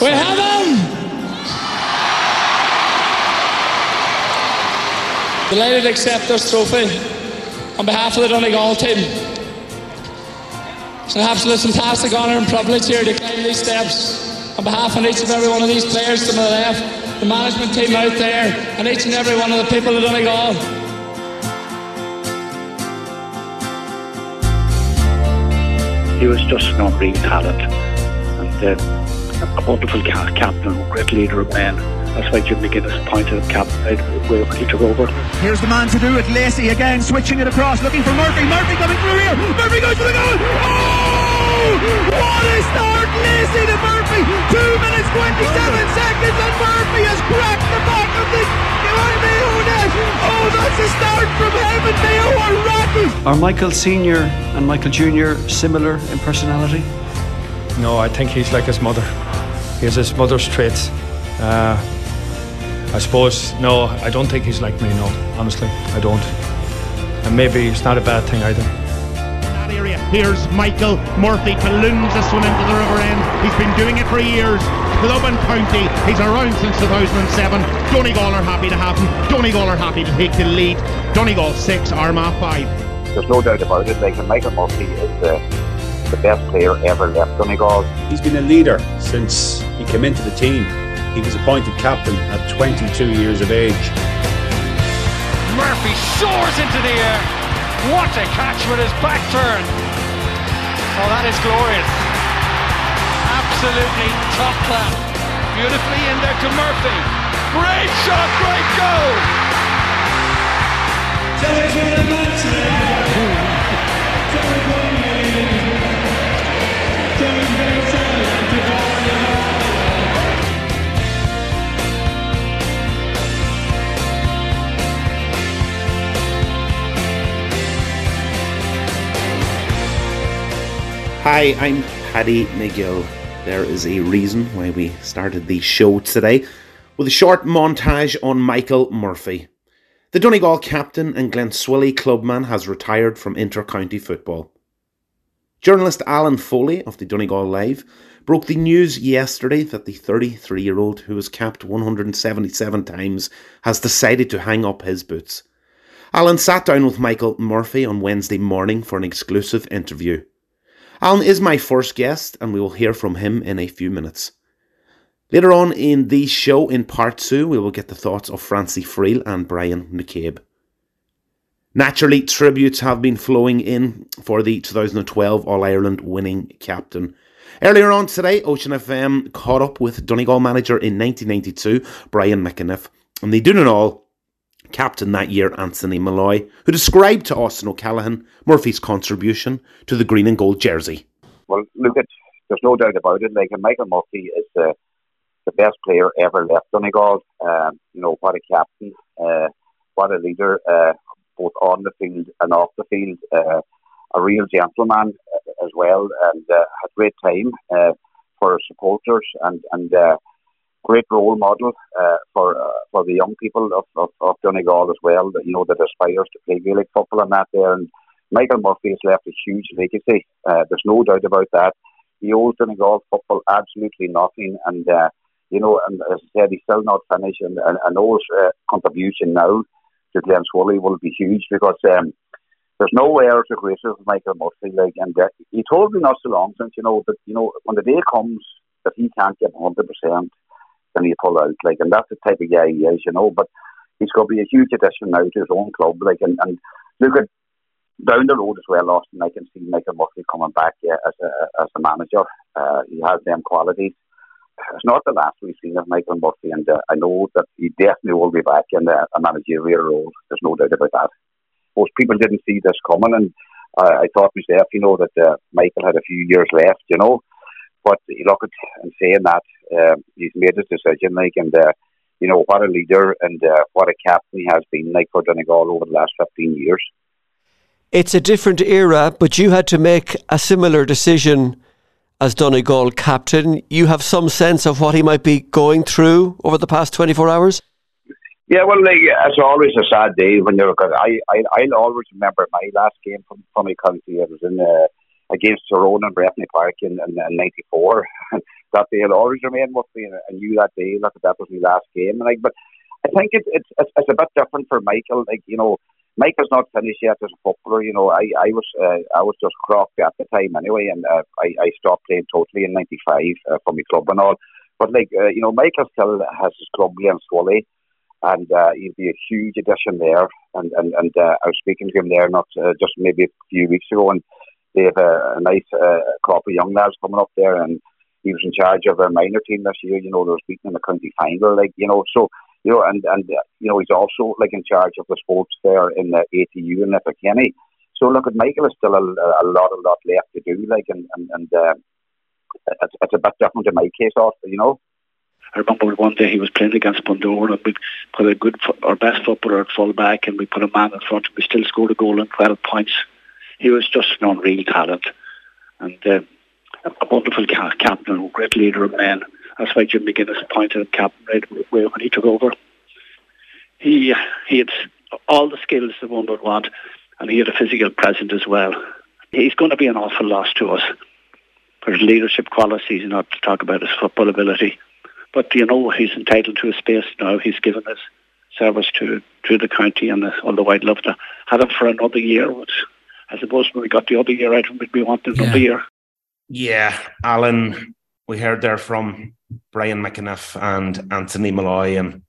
We have him! Delighted to accept this trophy on behalf of the Donegal team. It's an absolute fantastic honour and privilege here to climb these steps on behalf of each and every one of these players to my left, the management team out there, and each and every one of the people of Donegal. He was just an unreal talent and uh, a wonderful captain, a great leader of men. That's why Jim McGuinness appointed him captain when he took over. Here's the man to do it. Lacey again, switching it across, looking for Murphy. Murphy coming through here. Murphy goes for the goal. Oh! What a start, Lacey to Murphy. Two minutes, 27 seconds, and Murphy has cracked the back of the Oh, that's a start from heaven. They are rocky. Are Michael Senior and Michael Junior similar in personality? No, I think he's like his mother. He has his mother's traits. Uh, I suppose, no, I don't think he's like me, no, honestly, I don't. And maybe it's not a bad thing either. That area. Here's Michael Murphy to lunge this one into the river end. He's been doing it for years. Club and County, he's around since 2007. Donegal are happy to have him. Donegal are happy to take the lead. Donegal 6, Armagh 5. There's no doubt about it. Like, Michael Murphy is the, the best player ever left Donegal. He's been a leader since he came into the team. He was appointed captain at 22 years of age. Murphy soars into the air. What a catch with his back turn. Oh, that is glorious. Absolutely top class. Beautifully in there to Murphy. Great shot, great goal. Hi, I'm Paddy McGill. There is a reason why we started the show today with a short montage on Michael Murphy. The Donegal captain and Glenswilly clubman has retired from inter-county football. Journalist Alan Foley of the Donegal Live broke the news yesterday that the 33 year old, who was capped 177 times, has decided to hang up his boots. Alan sat down with Michael Murphy on Wednesday morning for an exclusive interview. Alan is my first guest, and we will hear from him in a few minutes. Later on in the show, in part two, we will get the thoughts of Francie Friel and Brian McCabe. Naturally, tributes have been flowing in for the 2012 All Ireland winning captain. Earlier on today, Ocean FM caught up with Donegal manager in 1992, Brian McEniff, and they do it all captain that year, Anthony Molloy, who described to Austin O'Callaghan Murphy's contribution to the green and gold jersey. Well, look, at, there's no doubt about it. Like Michael Murphy is the, the best player ever left Donegal. Um, you know, what a captain, uh, what a leader, uh, both on the field and off the field. Uh, a real gentleman uh, as well, and uh, had great time uh, for supporters and and great role model uh, for uh, for the young people of, of, of Donegal as well. That you know that aspires to play Gaelic football and that there. And Michael Murphy has left a huge legacy. Uh, there's no doubt about that. He owes Donegal football absolutely nothing, and uh, you know, and as I said, he's still not finished. And, and, and uh, contribution now to Glenswilly will be huge because. Um, there's no air to with Michael Murphy. Like, and uh, he told me not so long since, you know, that you know when the day comes that he can't get 100 percent, then he pull out. Like, and that's the type of guy he is, you know. But he's going to be a huge addition now to his own club. Like, and, and look at down the road as well, Austin. I can see Michael Murphy coming back yeah, as a as a manager. Uh, he has them qualities. It's not the last we've seen of Michael Murphy, and uh, I know that he definitely will be back in a, a managerial role. There's no doubt about that. Most people didn't see this coming, and uh, I thought myself, you know, that uh, Michael had a few years left, you know. But look at and saying that uh, he's made his decision, like, and uh, you know what a leader and uh, what a captain he has been like for Donegal over the last fifteen years. It's a different era, but you had to make a similar decision as Donegal captain. You have some sense of what he might be going through over the past twenty four hours. Yeah, well, like, it's always a sad day when you're. Cause I, I, I'll always remember my last game from from my country. It was in uh, against Tyrone and Breffni Park in, in, in '94. that day will always remain with me. And I knew that day that that was my last game. And like, but I think it, it's it's it's a bit different for Michael. Like you know, Michael's not finished yet as a footballer. You know, I I was uh, I was just crocked at the time anyway, and uh, I I stopped playing totally in '95 uh, for my club and all. But like uh, you know, Michael still has his club Glen Swilly, and uh, he'd be a huge addition there. And and and uh, I was speaking to him there not uh, just maybe a few weeks ago, and they have a, a nice uh, crop of young lads coming up there, and he was in charge of their minor team this year. You know, they was beating in the county final, like you know, so you know, and and uh, you know, he's also like in charge of the sports there in the ATU in Letterkenny. So look, at Michael is still a, a lot, a lot left to do, like, and and, and uh, it's, it's a bit different in my case, also, you know. I remember one day he was playing against Bundoran and we put a good, our best footballer at full back and we put a man in front and we still scored a goal in 12 points. He was just an unreal talent and uh, a wonderful captain, a great leader of men. That's why Jim McGuinness appointed him captain right away when he took over. He, he had all the skills that one would want and he had a physical presence as well. He's going to be an awful loss to us for his leadership qualities, not to talk about his football ability. But you know, he's entitled to a space now. He's given his service to to the county, and although I'd love to have him for another year, which I suppose when we got the other year out, we'd be wanting yeah. another year. Yeah, Alan, we heard there from Brian McEniff and Anthony Molloy, and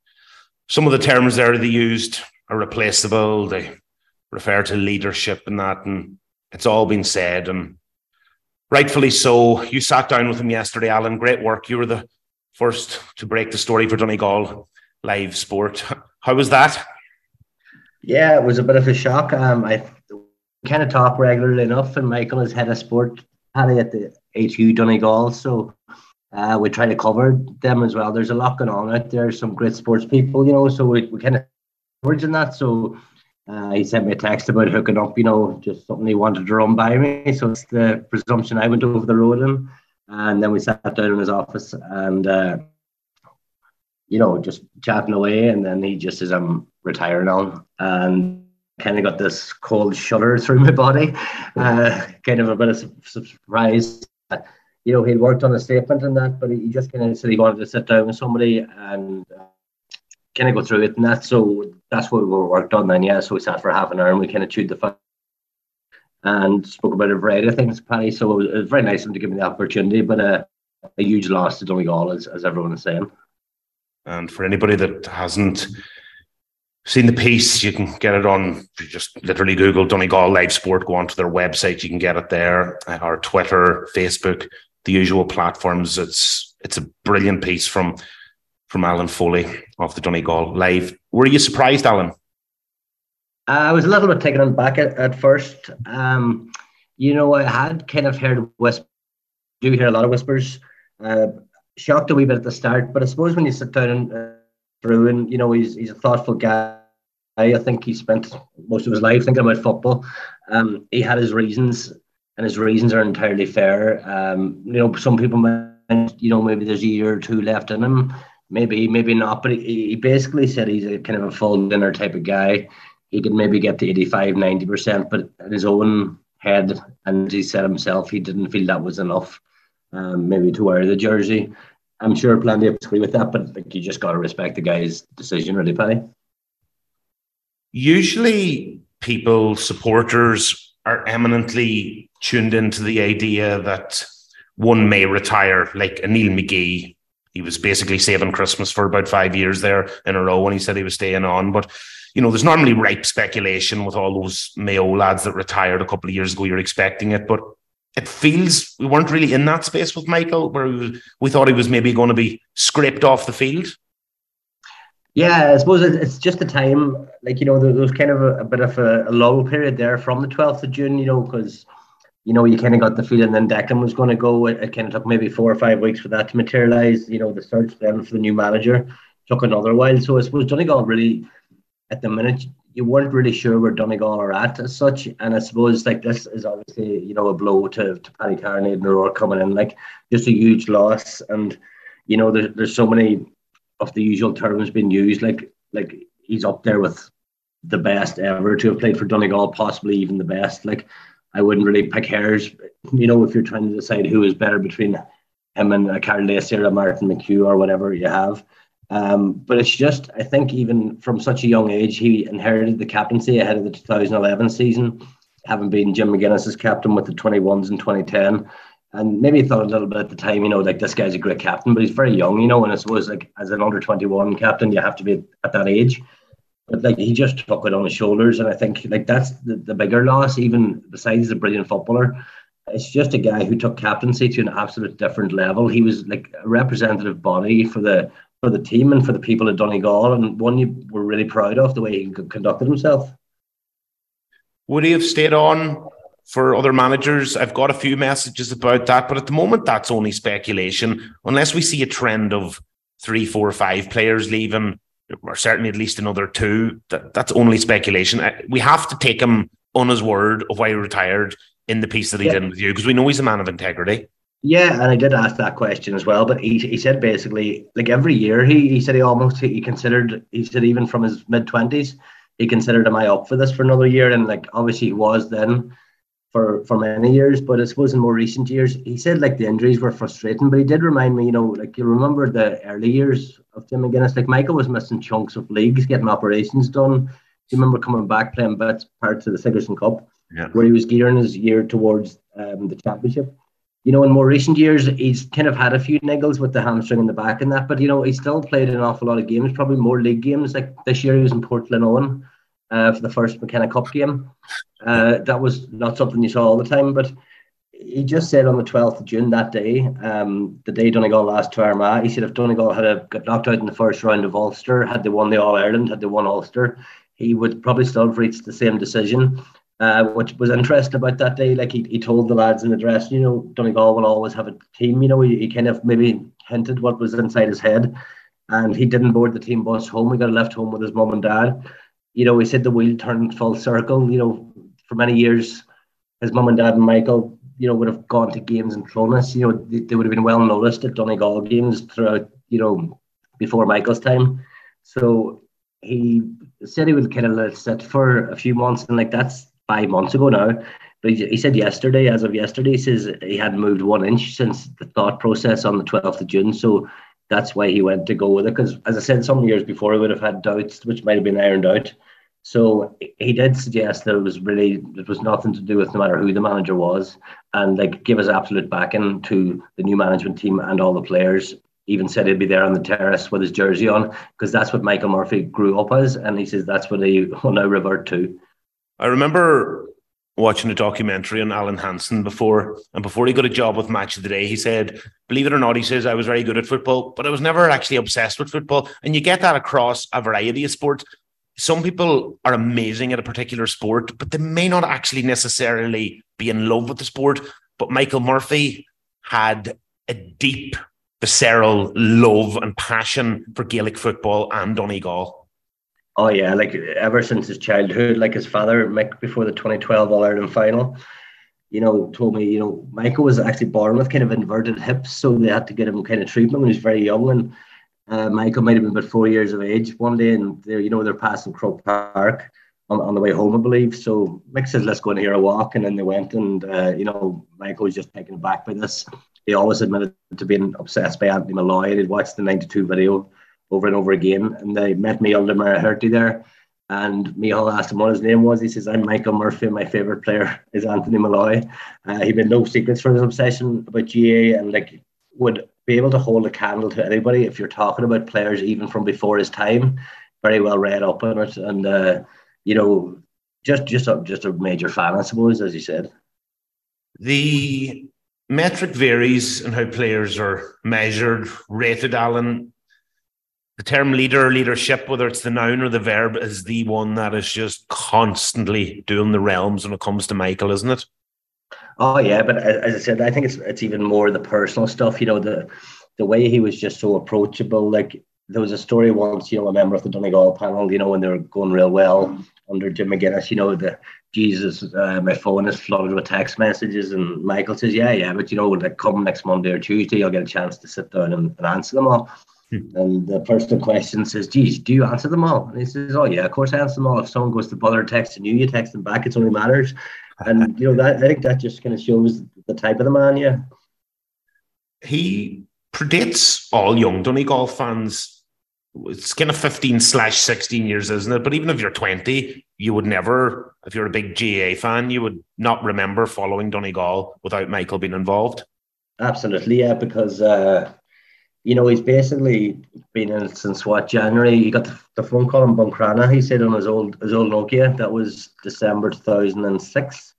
some of the terms there they used are replaceable. They refer to leadership and that, and it's all been said, and rightfully so. You sat down with him yesterday, Alan. Great work. You were the first to break the story for Donegal live sport. How was that? Yeah, it was a bit of a shock. Um, I kind of talk regularly enough, and Michael is head of sport Paddy at the ATU Donegal, so uh, we try to cover them as well. There's a lot going on out there, some great sports people, you know, so we, we kind of coverage in that. So uh, he sent me a text about hooking up, you know, just something he wanted to run by me. So it's the presumption I went over the road in. And then we sat down in his office and, uh, you know, just chatting away. And then he just says, I'm retiring on. And kind of got this cold shudder through my body, uh, kind of a bit of surprise. You know, he'd worked on a statement and that, but he just kind of said he wanted to sit down with somebody and uh, kind of go through it and that. So that's what we worked on then, yeah. So we sat for half an hour and we kind of chewed the fat and spoke about a variety of things, Paddy. So it was, it was very nice of him to give me the opportunity, but uh, a huge loss to Donegal, as, as everyone is saying. And for anybody that hasn't seen the piece, you can get it on. just literally Google Donegal Live Sport. Go onto their website. You can get it there. Or Twitter, Facebook, the usual platforms. It's it's a brilliant piece from from Alan Foley of the Donegal Live. Were you surprised, Alan? I was a little bit taken aback at, at first. Um, you know, I had kind of heard whispers. Do hear a lot of whispers. Uh, shocked a wee bit at the start, but I suppose when you sit down and uh, through, and you know, he's he's a thoughtful guy. I think he spent most of his life thinking about football. Um, he had his reasons, and his reasons are entirely fair. Um, you know, some people might, you know, maybe there's a year or two left in him. Maybe, maybe not. But he, he basically said he's a kind of a full dinner type of guy he could maybe get to 85, 90%, but in his own head, and he said himself, he didn't feel that was enough, um, maybe to wear the jersey. I'm sure plenty of agree with that, but like, you just got to respect the guy's decision, really, Paddy. Usually, people, supporters, are eminently tuned into the idea that one may retire, like a Neil McGee. He was basically saving Christmas for about five years there in a row when he said he was staying on. But you know, there's normally ripe speculation with all those Mayo lads that retired a couple of years ago. You're expecting it, but it feels we weren't really in that space with Michael, where we, we thought he was maybe going to be scraped off the field. Yeah, I suppose it's just the time, like you know, there, was kind of a, a bit of a, a, lull period there from the 12th of June, you know, because you know you kind of got the feeling then Declan was going to go. It, it kind of took maybe four or five weeks for that to materialize. You know, the search then for the new manager took another while. So I suppose Donegal really at the minute you weren't really sure where Donegal are at as such. And I suppose like this is obviously, you know, a blow to, to Paddy Carney and Roar coming in, like just a huge loss. And, you know, there's there's so many of the usual terms being used, like like he's up there with the best ever to have played for Donegal, possibly even the best. Like I wouldn't really pick hairs, you know, if you're trying to decide who is better between him and uh, Karl Lacey or Martin McHugh or whatever you have. Um, but it's just, I think, even from such a young age, he inherited the captaincy ahead of the 2011 season, having been Jim McGuinness's captain with the 21s in 2010. And maybe thought a little bit at the time, you know, like this guy's a great captain, but he's very young, you know. And I suppose, like, as an under 21 captain, you have to be at that age. But like he just took it on his shoulders, and I think like that's the, the bigger loss. Even besides he's a brilliant footballer, it's just a guy who took captaincy to an absolute different level. He was like a representative body for the for the team and for the people at Donegal, and one you were really proud of the way he conducted himself. Would he have stayed on for other managers? I've got a few messages about that, but at the moment, that's only speculation. Unless we see a trend of three, four, five players leaving, or certainly at least another two, that, that's only speculation. Uh, we have to take him on his word of why he retired in the piece that he yeah. did with you, because we know he's a man of integrity. Yeah, and I did ask that question as well, but he, he said basically like every year he, he said he almost he considered he said even from his mid twenties he considered am I up for this for another year and like obviously he was then for for many years, but I suppose in more recent years he said like the injuries were frustrating, but he did remind me you know like you remember the early years of Jim McGuinness like Michael was missing chunks of leagues getting operations done. Do you remember coming back playing bits parts of the Sigerson Cup yeah. where he was gearing his year towards um, the championship you know, in more recent years, he's kind of had a few niggles with the hamstring in the back and that, but you know, he still played an awful lot of games, probably more league games. Like this year, he was in Portland uh, for the first McKenna Cup game. Uh, that was not something you saw all the time, but he just said on the 12th of June that day, um, the day Donegal lost to Armagh, he said if Donegal had a, got knocked out in the first round of Ulster, had they won the All Ireland, had they won Ulster, he would probably still have reached the same decision. Uh, which was interesting about that day. Like he, he told the lads in the dress, you know, Donegal will always have a team. You know, he, he kind of maybe hinted what was inside his head, and he didn't board the team bus home. He got left home with his mum and dad. You know, he said the wheel turned full circle. You know, for many years, his mum and dad and Michael, you know, would have gone to games and in Clones. You know, they, they would have been well noticed at Donegal games throughout. You know, before Michael's time. So he said he would kind of let it sit for a few months, and like that's five months ago now. But he, he said yesterday, as of yesterday, he says he hadn't moved one inch since the thought process on the 12th of June. So that's why he went to go with it. Because as I said, some years before he would have had doubts, which might have been ironed out. So he did suggest that it was really it was nothing to do with no matter who the manager was, and like give his absolute backing to the new management team and all the players. Even said he'd be there on the terrace with his jersey on because that's what Michael Murphy grew up as, and he says that's what he will now revert to. I remember watching a documentary on Alan Hansen before, and before he got a job with Match of the Day, he said, "Believe it or not, he says I was very good at football, but I was never actually obsessed with football." And you get that across a variety of sports. Some people are amazing at a particular sport, but they may not actually necessarily be in love with the sport. But Michael Murphy had a deep, visceral love and passion for Gaelic football and Donegal. Oh yeah, like ever since his childhood, like his father, Mick, before the 2012 All Ireland final, you know, told me, you know, Michael was actually born with kind of inverted hips, so they had to get him kind of treatment when he was very young. And uh, Michael might have been about four years of age one day, and they're you know, they're passing Crow Park on, on the way home, I believe. So Mick says, "Let's go in here a walk," and then they went, and uh, you know, Michael was just taken aback by this. He always admitted to being obsessed by Anthony Molloy. He'd watched the '92 video over and over again. And they met me under Mara Herty there. And Michael asked him what his name was. He says, I'm Michael Murphy. My favourite player is Anthony Molloy. Uh, he made no secrets for his obsession about GAA and like would be able to hold a candle to anybody if you're talking about players even from before his time. Very well read up on it. And, uh, you know, just just a, just a major fan, I suppose, as you said. The metric varies in how players are measured, rated, Alan the term leader, or leadership, whether it's the noun or the verb, is the one that is just constantly doing the realms when it comes to Michael, isn't it? Oh yeah, but as I said, I think it's it's even more the personal stuff. You know, the the way he was just so approachable. Like there was a story once, you know, a member of the Donegal panel, you know, when they were going real well under Jim McGuinness, you know, the Jesus, uh, my phone is flooded with text messages, and Michael says, yeah, yeah, but you know, like come next Monday or Tuesday, you'll get a chance to sit down and, and answer them all. And the person in question says, geez, do you answer them all? And he says, oh, yeah, of course I answer them all. If someone goes to bother texting you, you text them back. It only matters. And, you know, that I think that just kind of shows the type of the man, yeah. he predates all young Donegal fans. It's kind of 15 slash 16 years, isn't it? But even if you're 20, you would never, if you're a big GAA fan, you would not remember following Donegal without Michael being involved. Absolutely, yeah, because uh, you know he's basically been in it since what January. He got the, the phone call in Buncrana. He said on his old his old Nokia that was December two thousand and six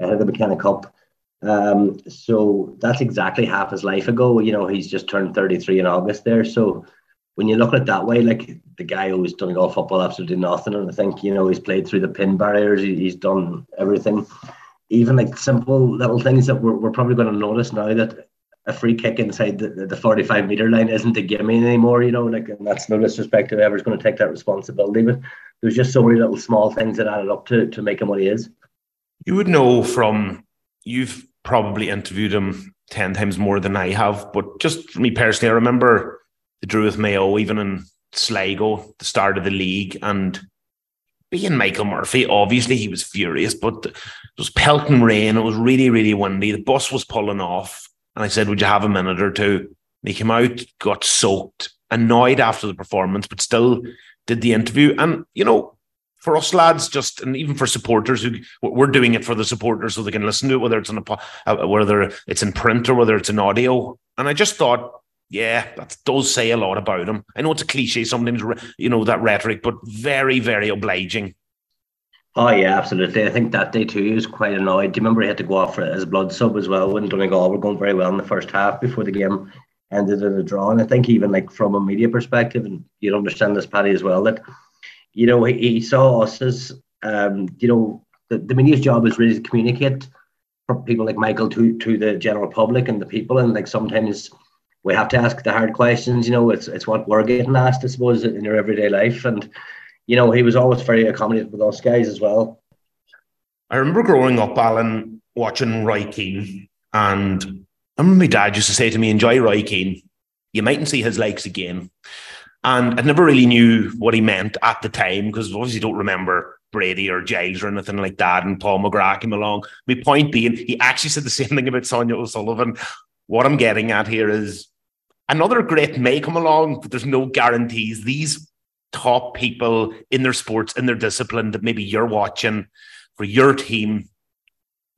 ahead of the McKenna Cup. Um, so that's exactly half his life ago. You know, he's just turned 33 in August there. So when you look at it that way, like the guy who's Donegal football absolutely nothing. And I think, you know, he's played through the pin barriers, he, he's done everything. Even like simple little things that we're, we're probably going to notice now that a free kick inside the, the 45 meter line isn't a gimme anymore, you know, like, and that's no disrespect to whoever's going to take that responsibility. But there's just so many little small things that added up to, to make him what he is. You would know from, you've probably interviewed him 10 times more than I have. But just me personally, I remember the Drew with Mayo, even in Sligo, the start of the league, and being Michael Murphy, obviously he was furious, but it was pelting rain. It was really, really windy. The bus was pulling off. And I said, Would you have a minute or two? And he came out, got soaked, annoyed after the performance, but still did the interview. And, you know, for us lads, just and even for supporters who we're doing it for the supporters so they can listen to it, whether it's on a uh, whether it's in print or whether it's in audio. And I just thought, yeah, that does say a lot about him. I know it's a cliche sometimes, you know, that rhetoric, but very, very obliging. Oh yeah, absolutely. I think that day too he was quite annoyed. Do you remember he had to go off for his blood sub as well when Donegal were going very well in the first half before the game ended in a draw. And I think even like from a media perspective, and you'd understand this, Paddy, as well, that you know, he, he saw us as, um, you know, the, the media's job is really to communicate for people like Michael to, to the general public and the people. And like sometimes we have to ask the hard questions, you know, it's, it's what we're getting asked, I suppose, in your everyday life. And, you know, he was always very accommodative with us guys as well. I remember growing up, Alan, watching Roy Keane. And I remember my dad used to say to me, enjoy Roy Keane. You mightn't see his legs again. And I never really knew what he meant at the time because obviously don't remember Brady or Giles or anything like that. And Paul McGrath came along. My point being, he actually said the same thing about Sonia O'Sullivan. What I'm getting at here is another great may come along, but there's no guarantees. These top people in their sports, in their discipline that maybe you're watching for your team,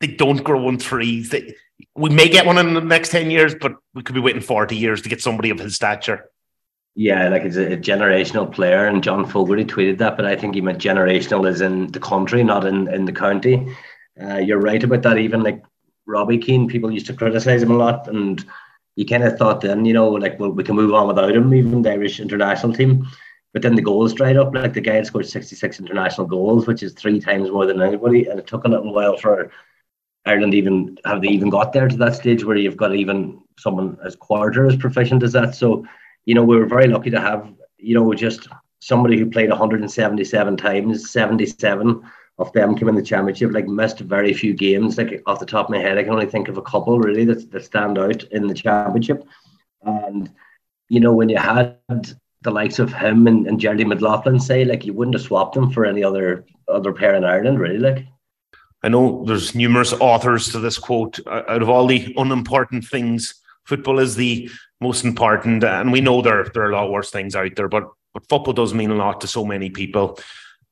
they don't grow on trees. They, we may get one in the next 10 years, but we could be waiting 40 years to get somebody of his stature. Yeah, like it's a, generational player, and John Fogarty tweeted that, but I think he meant generational as in the country, not in, in the county. Uh, you're right about that. Even like Robbie Keane, people used to criticize him a lot, and you kind of thought then, you know, like well, we can move on without him, even the Irish international team. But then the goals dried up. Like the guy had scored 66 international goals, which is three times more than anybody, and it took a little while for Ireland even have they even got there to that stage where you've got even someone as quarter as proficient as that. So you know, we were very lucky to have, you know, just somebody who played 177 times, 77 of them came in the championship, like missed very few games. Like off the top of my head, I can only think of a couple really that, that stand out in the championship. And, you know, when you had the likes of him and, and Jerry McLaughlin say, like you wouldn't have swapped them for any other other pair in Ireland, really. Like I know there's numerous authors to this quote. Out of all the unimportant things, football is the most important. And we know there there are a lot worse things out there, but but football does mean a lot to so many people.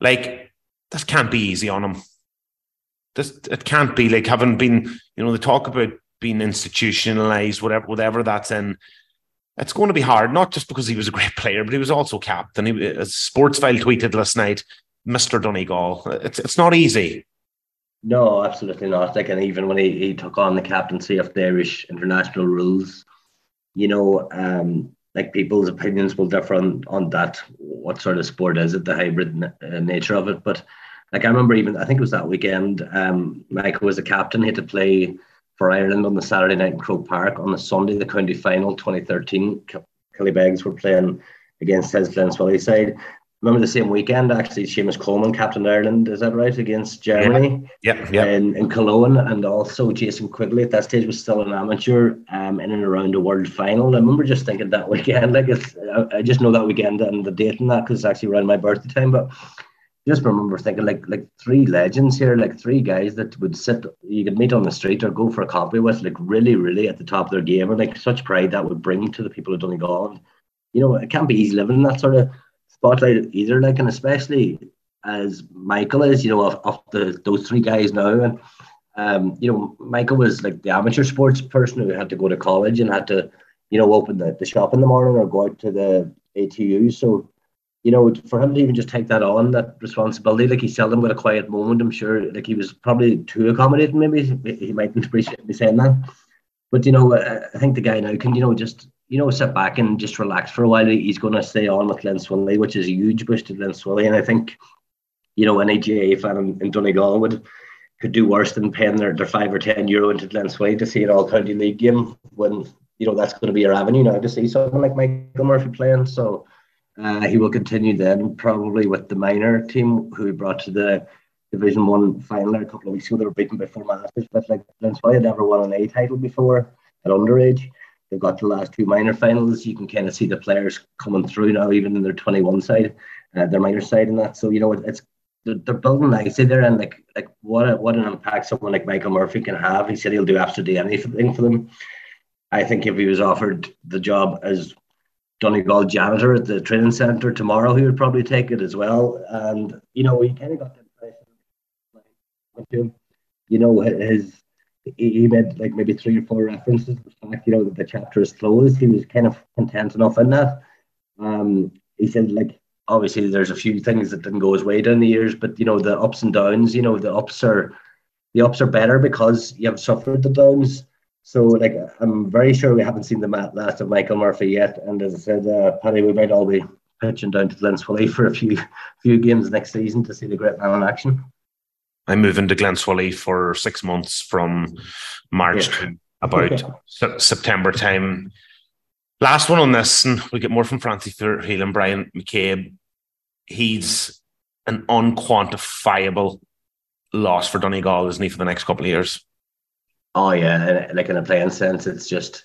Like this can't be easy on them. This it can't be like having been, you know, they talk about being institutionalized, whatever whatever that's in. It's going to be hard, not just because he was a great player, but he was also captain. He, as Sportsfile tweeted last night, Mr. Donegal. It's it's not easy. No, absolutely not. Like, and even when he, he took on the captaincy of the Irish international rules, you know, um, like people's opinions will differ on, on that. What sort of sport is it? The hybrid uh, nature of it. But like I remember, even I think it was that weekend. Um, Michael was the captain. He had to play for Ireland on the Saturday night in Croke Park. On the Sunday, the county final, 2013, Killybegs were playing against his Glenswilly side. Remember the same weekend actually Seamus Coleman captained Ireland is that right against Germany? Yeah yeah, in, in Cologne and also Jason Quigley at that stage was still an amateur um, in and around the world final. I remember just thinking that weekend like it's I, I just know that weekend and the date and that because it's actually around my birthday time but just remember thinking like like three legends here, like three guys that would sit you could meet on the street or go for a coffee with, like really, really at the top of their game, and like such pride that would bring to the people of Donegal. And, you know, it can't be easy living in that sort of spotlight either. Like, and especially as Michael is, you know, of, of the those three guys now, and um, you know, Michael was like the amateur sports person who had to go to college and had to, you know, open the, the shop in the morning or go out to the ATU. So you know, for him to even just take that on, that responsibility, like he seldom got a quiet moment. I'm sure, like he was probably too accommodating. Maybe he mightn't appreciate me saying that, but you know, I think the guy now can, you know, just you know, sit back and just relax for a while. He's going to stay on with Glenswilly, which is a huge boost to Glenswilly, and I think, you know, any GAA fan in, in Donegal would could do worse than paying their, their five or ten euro into Glenswilly to see an all county league game when you know that's going to be your avenue now to see someone like Michael Murphy playing. So uh, he will continue then probably with the minor team who he brought to the Division One final a couple of weeks ago. They were beaten by four masters, but like Glenspire had never won an A title before at underage. They've got the last two minor finals. You can kind of see the players coming through now, even in their 21 side, uh, their minor side, and that. So you know, it's they're, they're building nicely there, and like like what a, what an impact someone like Michael Murphy can have. He said he'll do absolutely anything for them. I think if he was offered the job as Donegal janitor at the training centre tomorrow. He would probably take it as well. And you know, he kind of got the impression, like you know, his he made like maybe three or four references to the fact, you know, that the chapter is closed. He was kind of content enough in that. Um, he said like obviously there's a few things that didn't go his way down the years, but you know the ups and downs. You know the ups are the ups are better because you have suffered the downs. So, like, I'm very sure we haven't seen the last of Michael Murphy yet. And as I said, uh, Paddy, we might all be pitching down to Glenswilly for a few few games next season to see the great man in action. I'm moving to Glenswilly for six months from March yeah. to about September time. Last one on this, and we get more from Francie Friel and Brian McCabe. He's an unquantifiable loss for Donegal, isn't he, for the next couple of years? Oh yeah, uh, like in a playing sense, it's just,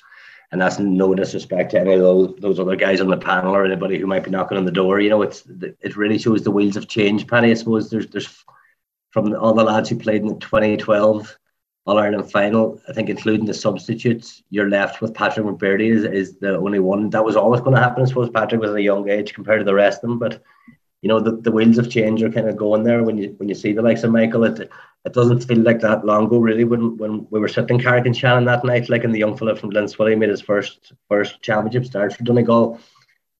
and that's no disrespect to any of those, those other guys on the panel or anybody who might be knocking on the door. You know, it's it really shows the wheels have changed, Paddy. I suppose there's there's from all the lads who played in the 2012 All Ireland final, I think including the substitutes, you're left with Patrick McBrearty is, is the only one. That was always going to happen. I suppose Patrick was at a young age compared to the rest of them, but you know the, the wheels of change are kind of going there when you when you see the likes of Michael. It it doesn't feel like that long ago really when when we were sitting Carrick-on-Shannon that night, like and the young fella from Glenswilly made his first first championship start for Donegal.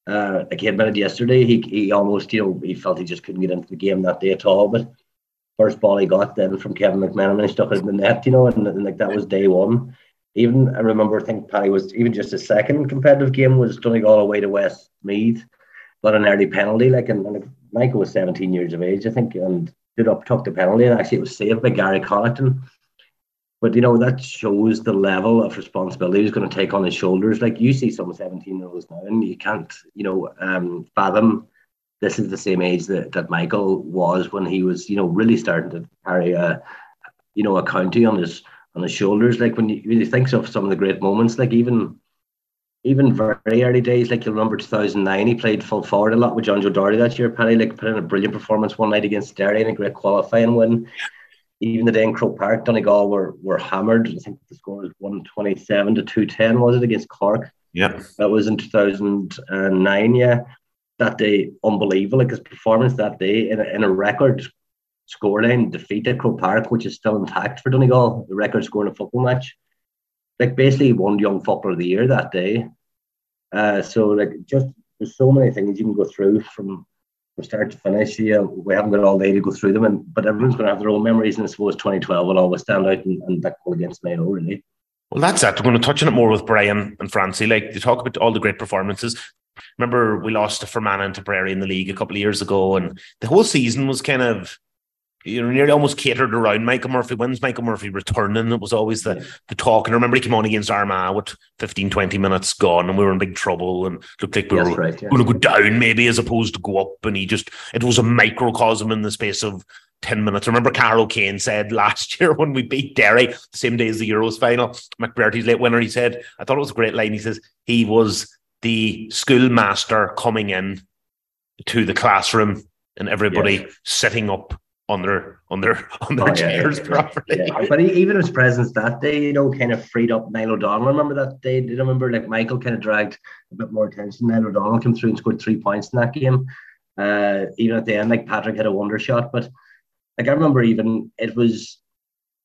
Uh, like he admitted yesterday, he he almost you know he felt he just couldn't get into the game that day at all. But first ball he got then from Kevin McMenamin, he stuck it in the net, you know, and, and like that was day one. Even I remember, I think Paddy was even just a second competitive game was Donegal away to Westmeath got an early penalty. Like, and, and Michael was 17 years of age, I think, and did up, took the penalty, and actually it was saved by Gary Connaughton. But you know that shows the level of responsibility he's going to take on his shoulders. Like you see some 17 year olds now, and you can't, you know, um, fathom this is the same age that, that Michael was when he was, you know, really starting to carry a, you know, a county on his on his shoulders. Like when you really think of some of the great moments, like even even very early days, like you'll remember 2009, he played full forward a lot with John Joe Doherty that year. Paddy like put in a brilliant performance one night against Derry and a great qualifying win. Even the day in Croke Park, Donegal were were hammered. I think the score was 127 to 210, was it, against Cork? Yeah. That was in 2009, yeah. That day, unbelievable. Like his performance that day in a, in a record scoreline defeat at Croke Park, which is still intact for Donegal, the record score in a football match. Like basically won Young Footballer of the Year that day. Uh, so like just there's so many things you can go through from from start to finish. Yeah, we haven't got all day to go through them, and but everyone's going to have their own memories. And I suppose 2012 will always stand out, and, and that goal against Mayo really. Well, that's it. We're going to touch on it more with Brian and Francie. Like you talk about all the great performances. Remember, we lost to Fermanagh and Tipperary in the league a couple of years ago, and the whole season was kind of you know, nearly almost catered around Michael Murphy. When's Michael Murphy returning? It was always the, yeah. the talk. And I remember he came on against Armagh with 15, 20 minutes gone and we were in big trouble and looked like we were right, yeah. going to go down maybe as opposed to go up. And he just, it was a microcosm in the space of 10 minutes. I remember Carol Kane said last year when we beat Derry, the same day as the Euros final, McBrearty's late winner, he said, I thought it was a great line. He says, he was the schoolmaster coming in to the classroom and everybody yeah. sitting up on their on their on their oh, chairs yeah, properly. Yeah. But he, even his presence that day, you know, kind of freed up Niall O'Donnell. Remember that day? Did you remember like Michael kind of dragged a bit more attention? Niall O'Donnell came through and scored three points in that game. Uh, even at the end, like Patrick had a wonder shot, but like I remember even it was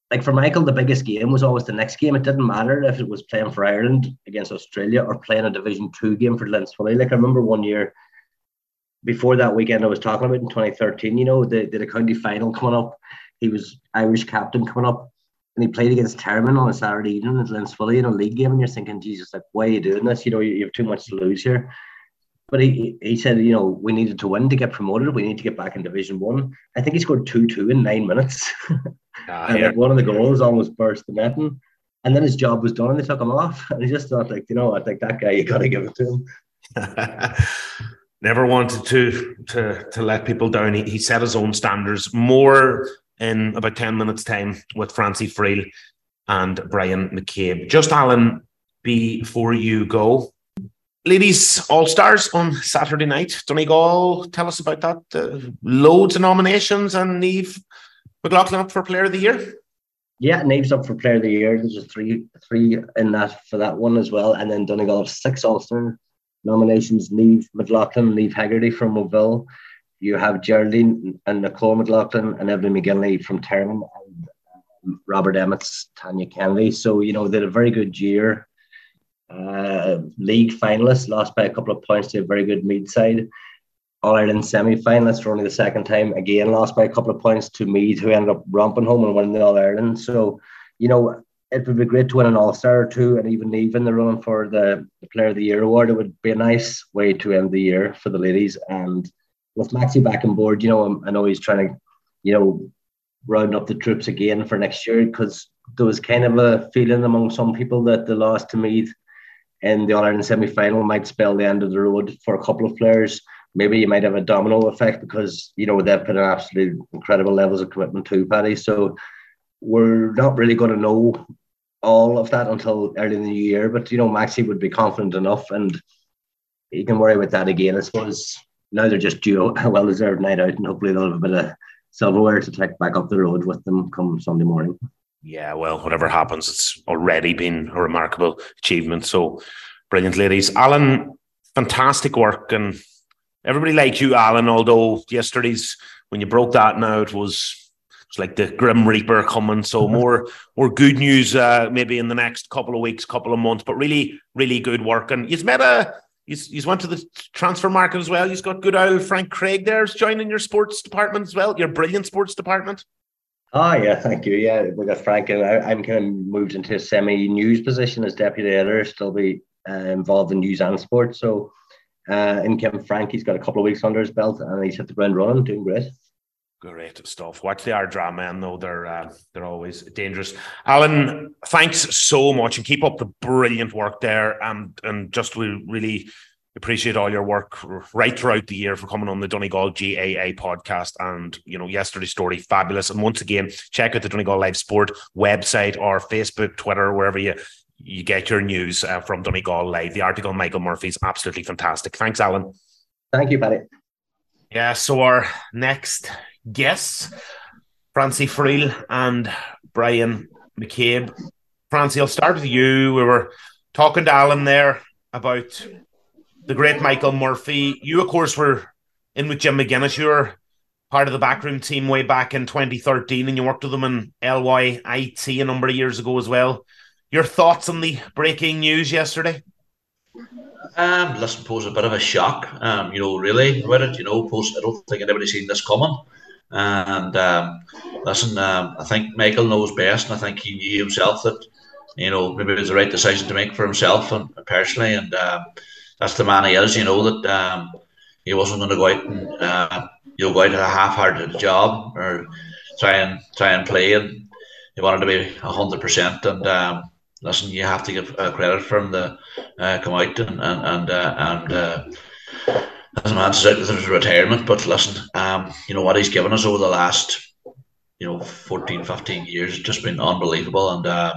like for Michael, the biggest game was always the next game. It didn't matter if it was playing for Ireland against Australia or playing a Division Two game for Glenswilly. Like I remember one year before that weekend I was talking about in 2013, you know, the, the county final coming up. He was Irish captain coming up and he played against Termon on a Saturday evening in Glenswilly in a league game. And you're thinking, Jesus, like, why are you doing this? You know, you, you have too much to lose here. But he, he said, you know, we needed to win to get promoted. We need to get back in Division One. I think he scored 2 2 in nine minutes. Ah, and yeah. like one of the goals almost burst the netting. And then his job was done and they took him off. And he just thought, like, you know, I think that guy, you got to give it to him. Never wanted to to to let people down. He, he set his own standards. More in about 10 minutes' time with Francie Friel and Brian McCabe. Just Alan, before you go, ladies all stars on Saturday night. Donegal, tell us about that. Uh, loads of nominations and Niamh McLaughlin up for Player of the Year. Yeah, Niamh's up for Player of the Year. There's a three three in that for that one as well, and then Donegal six All Star nominations. Niamh McLaughlin, Niamh Haggerty from Moville. You have Geraldine and Nicole McLaughlin and Evelyn McGinley from Termon and um, Robert Emmett's Tanya Kennedy. So, you know, they had a very good year uh, league finalists, lost by a couple of points to a very good Meath side. All Ireland semi finalists for only the second time, again lost by a couple of points to Meath, who ended up romping home and winning the All Ireland. So, you know, it would be great to win an All Star or two, and even even the running for the, the Player of the Year award. It would be a nice way to end the year for the ladies. And with Maxi back on board, you know, I know he's trying to, you know, round up the troops again for next year because there was kind of a feeling among some people that the loss to Meath in the All Ireland semi final might spell the end of the road for a couple of players. Maybe you might have a domino effect because you know they've put an absolute incredible levels of commitment to Paddy. So we're not really going to know all of that until early in the new year. But you know, Maxi would be confident enough, and he can worry about that again. I suppose now they're just due a well deserved night out, and hopefully they'll have a bit of silverware to take back up the road with them come Sunday morning. Yeah, well, whatever happens, it's already been a remarkable achievement. So brilliant, ladies. Alan, fantastic work. And everybody likes you, Alan, although yesterday's, when you broke that now, it was it's like the Grim Reaper coming. So mm-hmm. more more good news uh, maybe in the next couple of weeks, couple of months, but really, really good work. And he's met a he's he's went to the transfer market as well. He's got good old Frank Craig there's joining your sports department as well, your brilliant sports department. Oh yeah, thank you. Yeah, we got Frank, and I, am kind of moved into a semi-news position as deputy editor. Still be uh, involved in news and sports. So, uh, in Kim Frank, he's got a couple of weeks under his belt, and he's hit the ground running, doing great. Great stuff. Watch the Ardara men, though they're uh, they're always dangerous. Alan, thanks so much, and keep up the brilliant work there. And and just we really appreciate all your work right throughout the year for coming on the Donegal GAA podcast. And, you know, yesterday's story, fabulous. And once again, check out the Donegal Live Sport website or Facebook, Twitter, wherever you you get your news uh, from Donegal Live. The article Michael Murphy is absolutely fantastic. Thanks, Alan. Thank you, Paddy. Yeah, so our next guests, Francie Friel and Brian McCabe. Francie, I'll start with you. We were talking to Alan there about the great Michael Murphy. You, of course, were in with Jim McGuinness. You were part of the backroom team way back in 2013, and you worked with them in LYIT a number of years ago as well. Your thoughts on the breaking news yesterday? Um, listen, pose a bit of a shock. Um, you know, really with it. You know, post. I don't think anybody seen this coming. And um, listen, um, I think Michael knows best, and I think he knew himself that you know maybe it was the right decision to make for himself and personally, and um, that's the man he is. You know that um, he wasn't going to go out and uh, you know go out at a half-hearted job or try and try and play, and he wanted to be hundred percent. And um, listen, you have to give uh, credit for him to uh, come out and and and uh, and. As a man says with his retirement, but listen, um, you know what he's given us over the last, you know, 14, 15 years, it's just been unbelievable. And uh,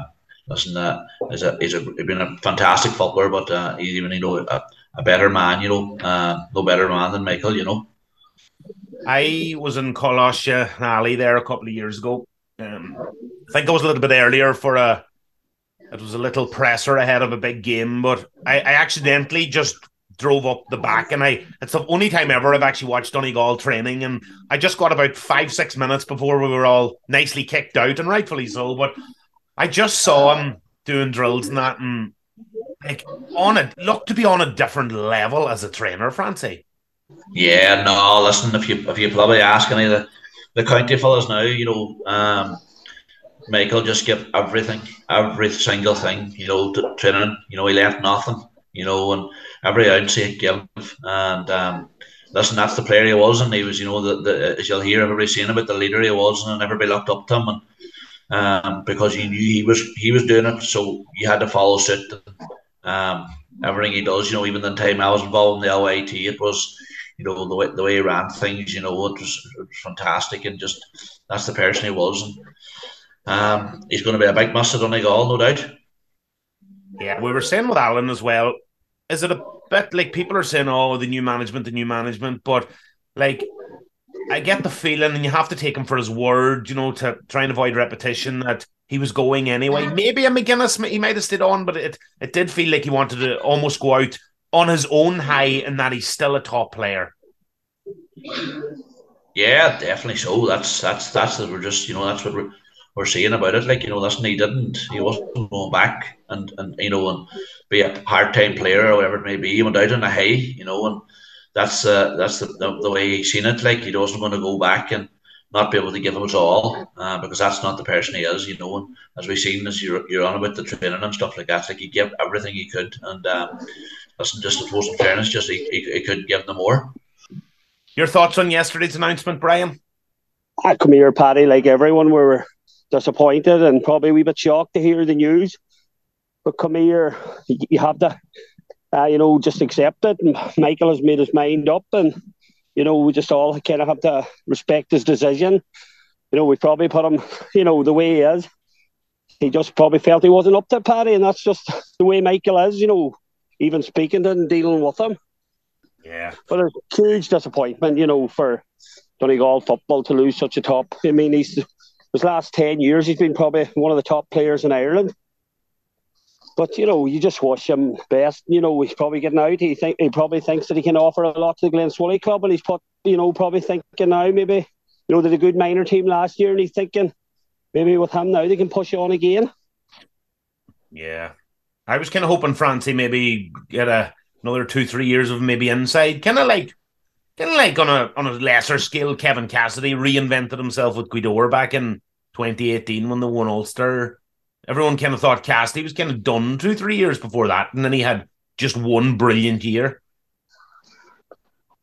listen, uh, he's, a, he's, a, he's been a fantastic footballer, but uh, he's even, you know, a, a better man, you know, uh, no better man than Michael, you know. I was in Coláiste Ailigh there a couple of years ago. Um, I think I was a little bit earlier for a. It was a little presser ahead of a big game, but I, I accidentally just drove up the back, and I it's the only time ever I've actually watched Donegal training, and I just got about five six minutes before we were all nicely kicked out, and rightfully so. But I just saw him doing drills and that, and like on it looked to be on a different level as a trainer, Francie. Yeah, no, listen, if you if you probably ask any of the, the county fellas now, you know, um, Michael just give everything, every single thing, you know, to training. You know, he left nothing, you know, and every ounce he give. And um, listen, that's the player he was, and he was, you know, the, the as you'll hear everybody saying about the leader he was, and everybody looked up to him, and um, because you knew he was he was doing it, so you had to follow suit. Um, everything he does, you know, even the time I was involved in the LIT, it was, you know, the way the way he ran things, you know, it was, it was fantastic, and just that's the person he was. And, um, he's going to be a big at Donegal, no doubt. Yeah, we were saying with Alan as well. Is it a bit like people are saying, "Oh, the new management, the new management," but like I get the feeling, and you have to take him for his word, you know, to try and avoid repetition that he was going anyway. Maybe a McGuinness, he might have stayed on, but it it did feel like he wanted to almost go out on his own high, and that he's still a top player. Yeah, definitely so. That's that's that's we're just you know that's what we're we're saying about it. Like you know, listen, he didn't, he wasn't going back and and you know and be a part time player or whatever it may be. He went out on a high, you know, and that's uh, that's the, the, the way he's seen it. Like he wasn't going to go back and not be able to give him his all uh, because that's not the person he is, you know. And as we've seen, as you're, you're on about the training and stuff like that, like he gave everything he could, and um, listen, just suppose in fairness, just he, he, he could give them more. Your thoughts on yesterday's announcement, Brian? I come here, Paddy. Like everyone, we were disappointed and probably a wee bit shocked to hear the news. But come here, you have to, uh, you know, just accept it. And Michael has made his mind up, and you know, we just all kind of have to respect his decision. You know, we probably put him, you know, the way he is. He just probably felt he wasn't up to party, and that's just the way Michael is. You know, even speaking to and dealing with him. Yeah. But a huge disappointment, you know, for Donegal football to lose such a top. I mean, he's his last 10 years, he's been probably one of the top players in Ireland. But, you know, you just wish him best. You know, he's probably getting out. He think he probably thinks that he can offer a lot to the Glenswilly club. And he's put, you know, probably thinking now maybe, you know, did a good minor team last year. And he's thinking maybe with him now they can push on again. Yeah. I was kind of hoping Francie maybe get a, another two, three years of maybe inside. Kind of like kind of like on a on a lesser scale, Kevin Cassidy reinvented himself with Gweedore back in 2018 when they won Ulster. Everyone kind of thought Cassidy was kind of done two, three years before that, and then he had just one brilliant year.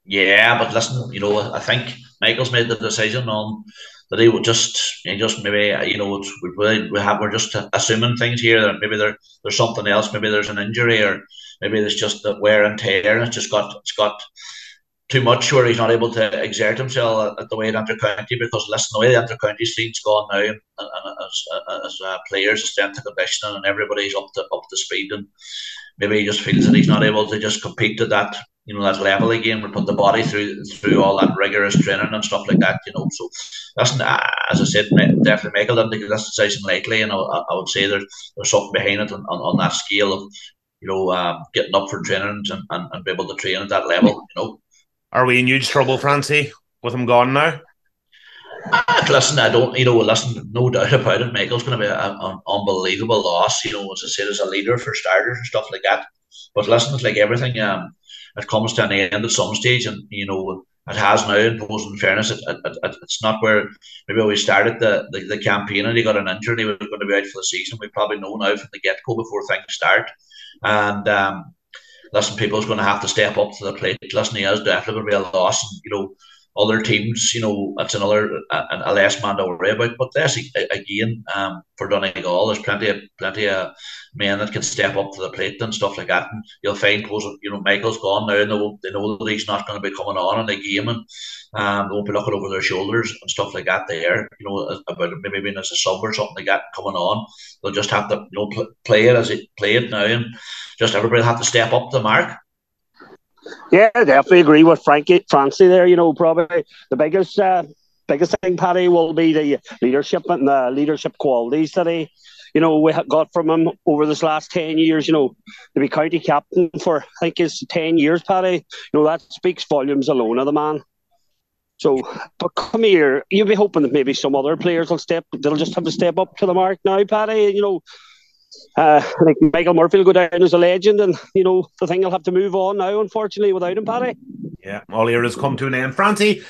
Yeah, but listen, you know, I think Michael's made the decision on that he would just, he just maybe, you know, we, we have, we're just assuming things here that maybe there, there's something else, maybe there's an injury, or maybe there's just the wear and tear, and it's just got, it's got too much where he's not able to exert himself at the way the county because listen, the way the inter-county scene's gone now and, and, as, as uh, players, strength and conditioning and everybody's up to up to speed and maybe he just feels that he's not able to just compete to that you know that level again. We put the body through through all that rigorous training and stuff like that, you know. So listen, uh, as I said, definitely Michael didn't take this decision lightly, and I, I would say there's there's something behind it on, on, on that scale of you know um, getting up for training and, and, and be able to train at that level, you know. Are we in huge trouble, Francie, with him gone now? Uh, listen, I don't, you know, listen, no doubt about it. Michael's going to be an unbelievable loss, you know, as I said, as a leader for starters and stuff like that. But listen, it's like everything, um, it comes to an end at some stage, and you know, it has now. In in fairness, it, it, it, it's not where maybe we started the, the, the campaign and he got an injury, and he was going to be out for the season. We probably know now from the get go before things start. And um, listen, people's going to have to step up to the plate. Listen, he is definitely going to be a loss. And, you know, other teams, you know, it's another a, a less man to worry about. But this again, um, for Donegal, there's plenty of plenty of men that can step up to the plate and stuff like that. And you'll find, you know, Michael's gone now, and they, will, they know that he's not going to be coming on in the game, and um, they won't be looking over their shoulders and stuff like that. There, you know, about maybe being as a sub or something like that coming on. They'll just have to, you know, play it as it play it now, and just everybody have to step up to the mark. Yeah, I definitely agree with Frankie Francie there. You know, probably the biggest uh, biggest thing, Paddy, will be the leadership and the leadership qualities that he, you know, we got from him over this last ten years. You know, to be county captain for I think it's ten years, Paddy. You know that speaks volumes alone of the man. So, but come here, you'll be hoping that maybe some other players will step, they'll just have to step up to the mark now, Paddy. You know, uh, I think Michael Murphy will go down as a legend, and you know the thing will have to move on now, unfortunately, without him, Paddy. Yeah, all eras come to an end. Francie,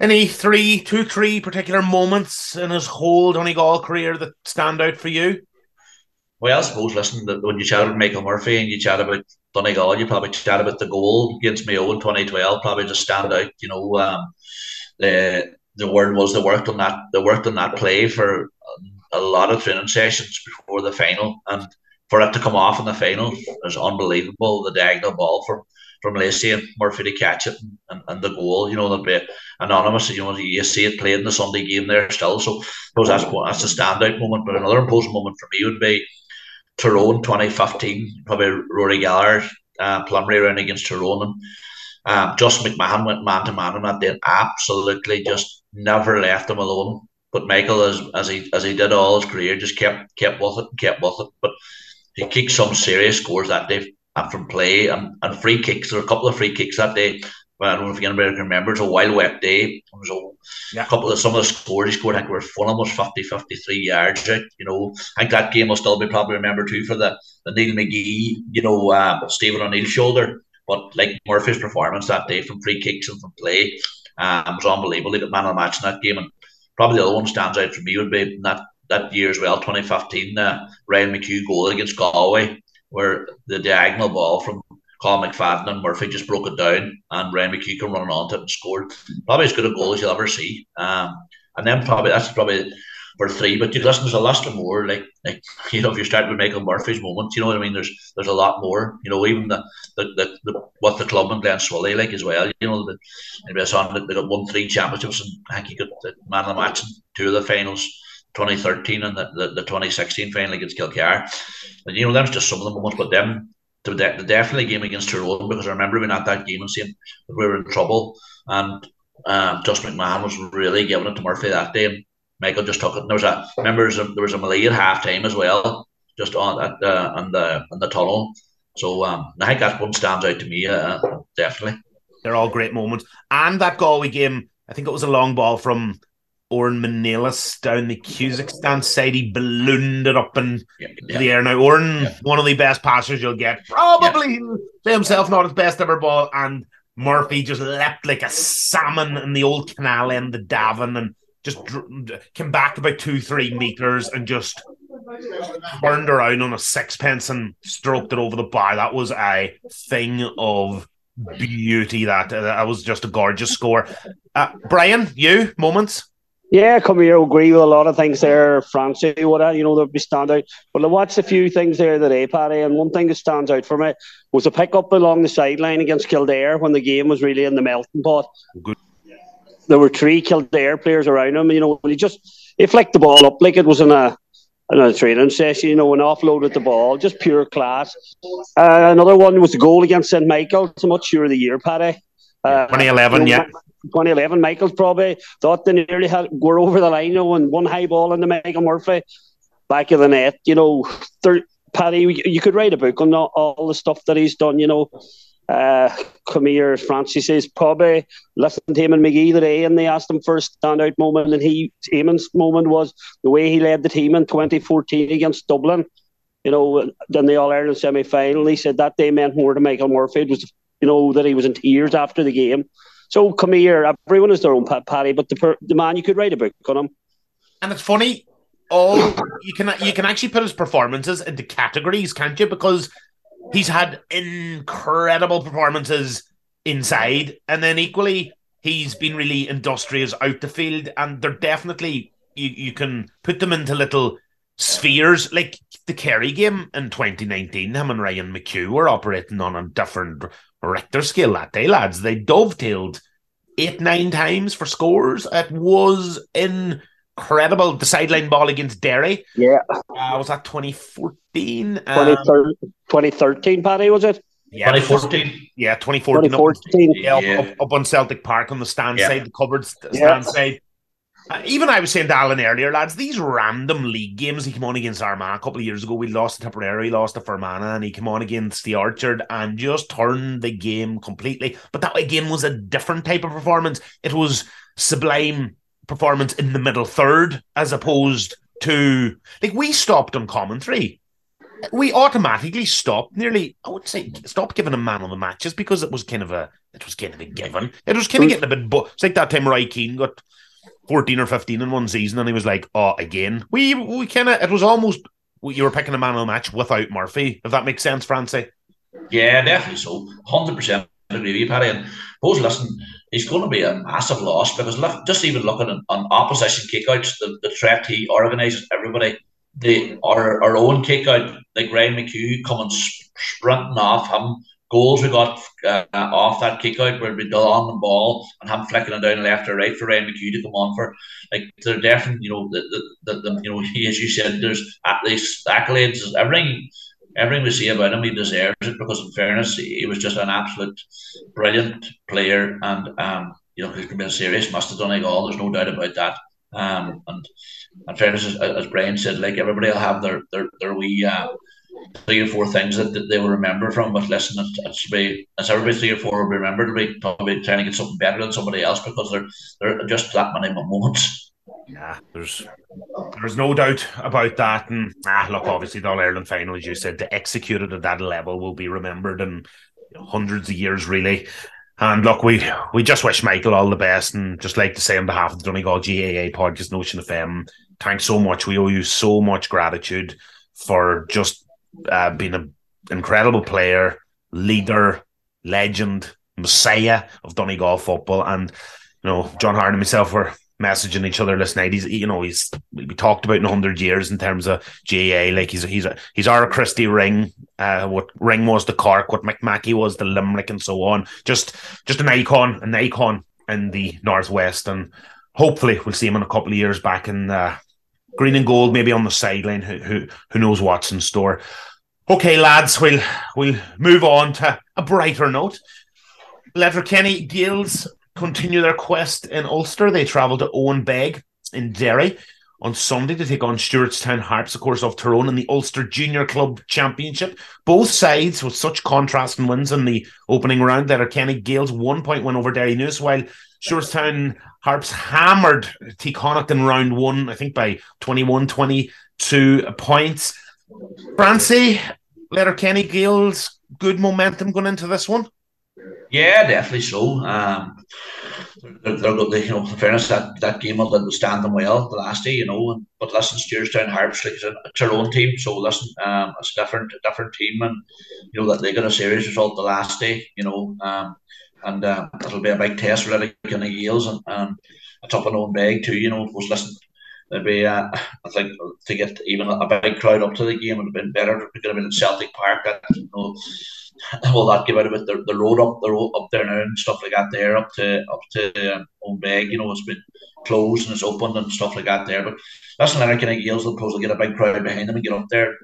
any three, two, three particular moments in his whole Donegal career that stand out for you? Well, I suppose, listen, when you chat about Michael Murphy and you chat about Donegal, you probably chat about the goal against Mayo in 2012, probably just stand out. You know, um, the the word was they worked on that. They worked on that play for a lot of training sessions before the final, and for it to come off in the final is unbelievable. The diagonal ball from from Lacey and Murphy to catch it and, and, the goal, you know, they'll be anonymous. You know, you see it played in the Sunday game there still. So I suppose that's that's a standout moment. But another important moment for me would be Tyrone 2015, probably Rory Gallagher uh, round against Tyrone. And, um, Justin McMahon went man to man and that did absolutely just never left him alone. But Michael, as as he as he did all his career, just kept kept with it, kept with it. But he kicked some serious scores that day from play and, and free kicks. There were a couple of free kicks that day. Well, I don't know if anybody can remember. It's a wild wet day. It was a yeah. couple of some of the scores he scored. I think were full almost 50, 53 yards. You know, I think that game will still be probably remembered too for the, the Neil McGee, you know, uh, Stephen O'Neill's shoulder. But like Murphy's performance that day from free kicks and from play um, was unbelievable. He got man of the match in that game. And probably the other one stands out for me would be that, that year as well, 2015, uh, Ryan McHugh goal against Galway, where the diagonal ball from Colin McFadden and Murphy just broke it down, and Ryan McHugh running onto it and scored. Probably as good a goal as you'll ever see. Um, and then probably that's probably for three. But you listen, there's a lot more. Like like you know, if you start with Michael Murphy's moments, you know what I mean. There's there's a lot more. You know, even the the, the, the what the club and Glenswilly like as well. You know, the, maybe on they got won three championships, and I think he got the man of the match in two of the finals. 2013 and the, the, the 2016 final against Kilcar. And you know, that's just some of the moments, but them the, the definitely game against Tyrone because I remember being at that game and seeing we were in trouble and um, Justin McMahon was really giving it to Murphy that day and Michael just took it. And there was a remember there was a, there was a Malay at half time as well, just on at uh, on the on the tunnel. So um, I think that one stands out to me uh, definitely. They're all great moments, and that Galway game. I think it was a long ball from Odhrán MacNiallais down the Cusack Stand side. He ballooned it up in yeah, yeah. the air. Now, Odhrán, yeah. one of the best passers you'll get. Probably yeah. himself not his best ever ball. And Murphy just leapt like a salmon in the old canal end, the Davin, and just came back about two, three meters and just turned around on a sixpence and stroked it over the bar. That was a thing of beauty. That uh, that was just a gorgeous score. Uh, Brian, you moments. Yeah, come here, agree with a lot of things there, Francie, what you know, there'll be stand out. But I watched a few things there today, Paddy, and one thing that stands out for me was a pick up along the sideline against Kildare when the game was really in the melting pot. Good there were three Kildare players around him. You know, when he just he flicked the ball up like it was in a in a training session. You know, and offloaded the ball, just pure class. Uh, another one was the goal against St Michael. So much sure the year, Paddy. Uh, 2011, you know, yeah. 2011, Michael's probably thought they nearly had were over the line, you know, and one high ball into Michael Murphy, back of the net. You know, thir- Paddy, you, you could write a book on all, all the stuff that he's done. You know, uh, come here, Francis says probably listened to him and McGee today, and they asked him for a standout moment, and he Eamon's moment was the way he led the team in 2014 against Dublin. You know, then the All Ireland semi final, he said that day meant more to Michael Murphy. It was, you know, that he was in tears after the game. So come here, everyone has their own Paddy, but the the man you could write a book on him. And it's funny, all you can you can actually put his performances into categories, can't you? Because he's had incredible performances inside, and then equally he's been really industrious out the field, and they're definitely you, you can put them into little spheres like the Kerry game in 2019. Him and Ryan McHugh were operating on a different Richter scale that day, lads. They dovetailed eight, nine times for scores. It was in incredible. The sideline ball against Derry. Yeah. Uh, was that 2014? Um, 2013, Paddy, was it? Yeah, 2014. Yeah, 2014. 2014. Up, yeah, Yeah. Up, up on Celtic Park on the stand Yeah. side, the cupboard st- Yeah. stand side. Uh, even I was saying to Alan earlier, lads, these random league games. He came on against Armagh a couple of years ago. We lost to Tipperary, lost to Fermanagh, and he came on against the Orchard and just turned the game completely. But that again was a different type of performance. It was sublime performance in the middle third, as opposed to like we stopped on commentary we automatically stopped nearly I would say stopped giving a man on the match just because it was kind of a it was kind of a given. It was kind of getting a bit bu- it's like that time Roy Keane got 14 or 15 in one season and he was like, oh again. We we kinda it was almost you were picking a man on the match without Murphy, if that makes sense, Francie. Yeah, definitely so. Hundred percent agree with you, Paddy. And suppose listen, he's going to be a massive loss because look, just even looking at, on opposition kickouts, the, the threat he organises everybody. The our our own kickout, like Ryan McHugh coming sp- sprinting off him. Goals we got uh, off that kickout where we got on the ball and him flicking it down left or right for Ryan McHugh to come on for. Like they're definitely, you know, the, the, the, the you know, he, as you said, there's at least accolades, everything everything we see about him, he deserves it because, in fairness, he was just an absolute brilliant player, and um, you know, he can been a serious must have done it all. There's no doubt about that. Um, and in fairness, as, as Brian said, like everybody will have their their their wee. Uh, Three or four things that, that they will remember from, but listen, it's, it's be it's everybody three or four will be remembered. to be probably trying to get something better than somebody else because they're they're just that many moments. Yeah, there's there's no doubt about that. And ah, look, obviously the All Ireland final, as you said, to execute it at that level will be remembered in hundreds of years, really. And look, we we just wish Michael all the best, and just like to say on behalf of the Donegal GAA podcast, Notion of FM, thanks so much. We owe you so much gratitude for just uh, being an incredible player, leader, legend, messiah of Donegal football. And you know, John Hart and myself were messaging each other last night. He's you know he's we talked about in hundred years in terms of GAA. Like he's he's he's our Christy Ring. Uh, what Ring was the Cork, what Mick Mackey was the Limerick, and so on. Just just an icon, an icon in the northwest, and hopefully we'll see him in a couple of years back in uh, green and gold, maybe on the sideline. Who who who knows what's in store? Okay, lads, we'll we'll move on to a brighter note. Letterkenny Gaels continue their quest in Ulster. They travel to Owenbeg in Derry on Sunday to take on Stewartstown Harps, of course, of Tyrone in the Ulster Junior Club Championship. Both sides with such contrasting wins in the opening round. that Letterkenny Gaels one point win over Derry News, while Stewartstown Harps hammered Teconnaught in round one, I think by 21 22 points. Francie, Letterkenny Gaels, good momentum going into this one. Yeah, definitely so. Um, they're, they're, they, you know, in fairness, that, that game will stand them well the last day, you know. And, but listen, Stewartstown Harps, like, it's, a, it's their own team, so listen, um, it's a different, different team, and you know that they got a serious result the last day, you know. Um, and uh, it'll be a big test for Letterkenny Gaels, and um, it's up in Owenbeg too, you know. Course, listen, it'd be, uh, I think, to get even a big crowd up to the game would have been better. It could have been in Celtic Park, that you know will that give out a bit the, the road up the road up there now and stuff like that there up to up to um, Owenbeg, you know, it's been closed and it's opened and stuff like that there. But that's another kind of Gaels will suppose get a big crowd behind them and get up there.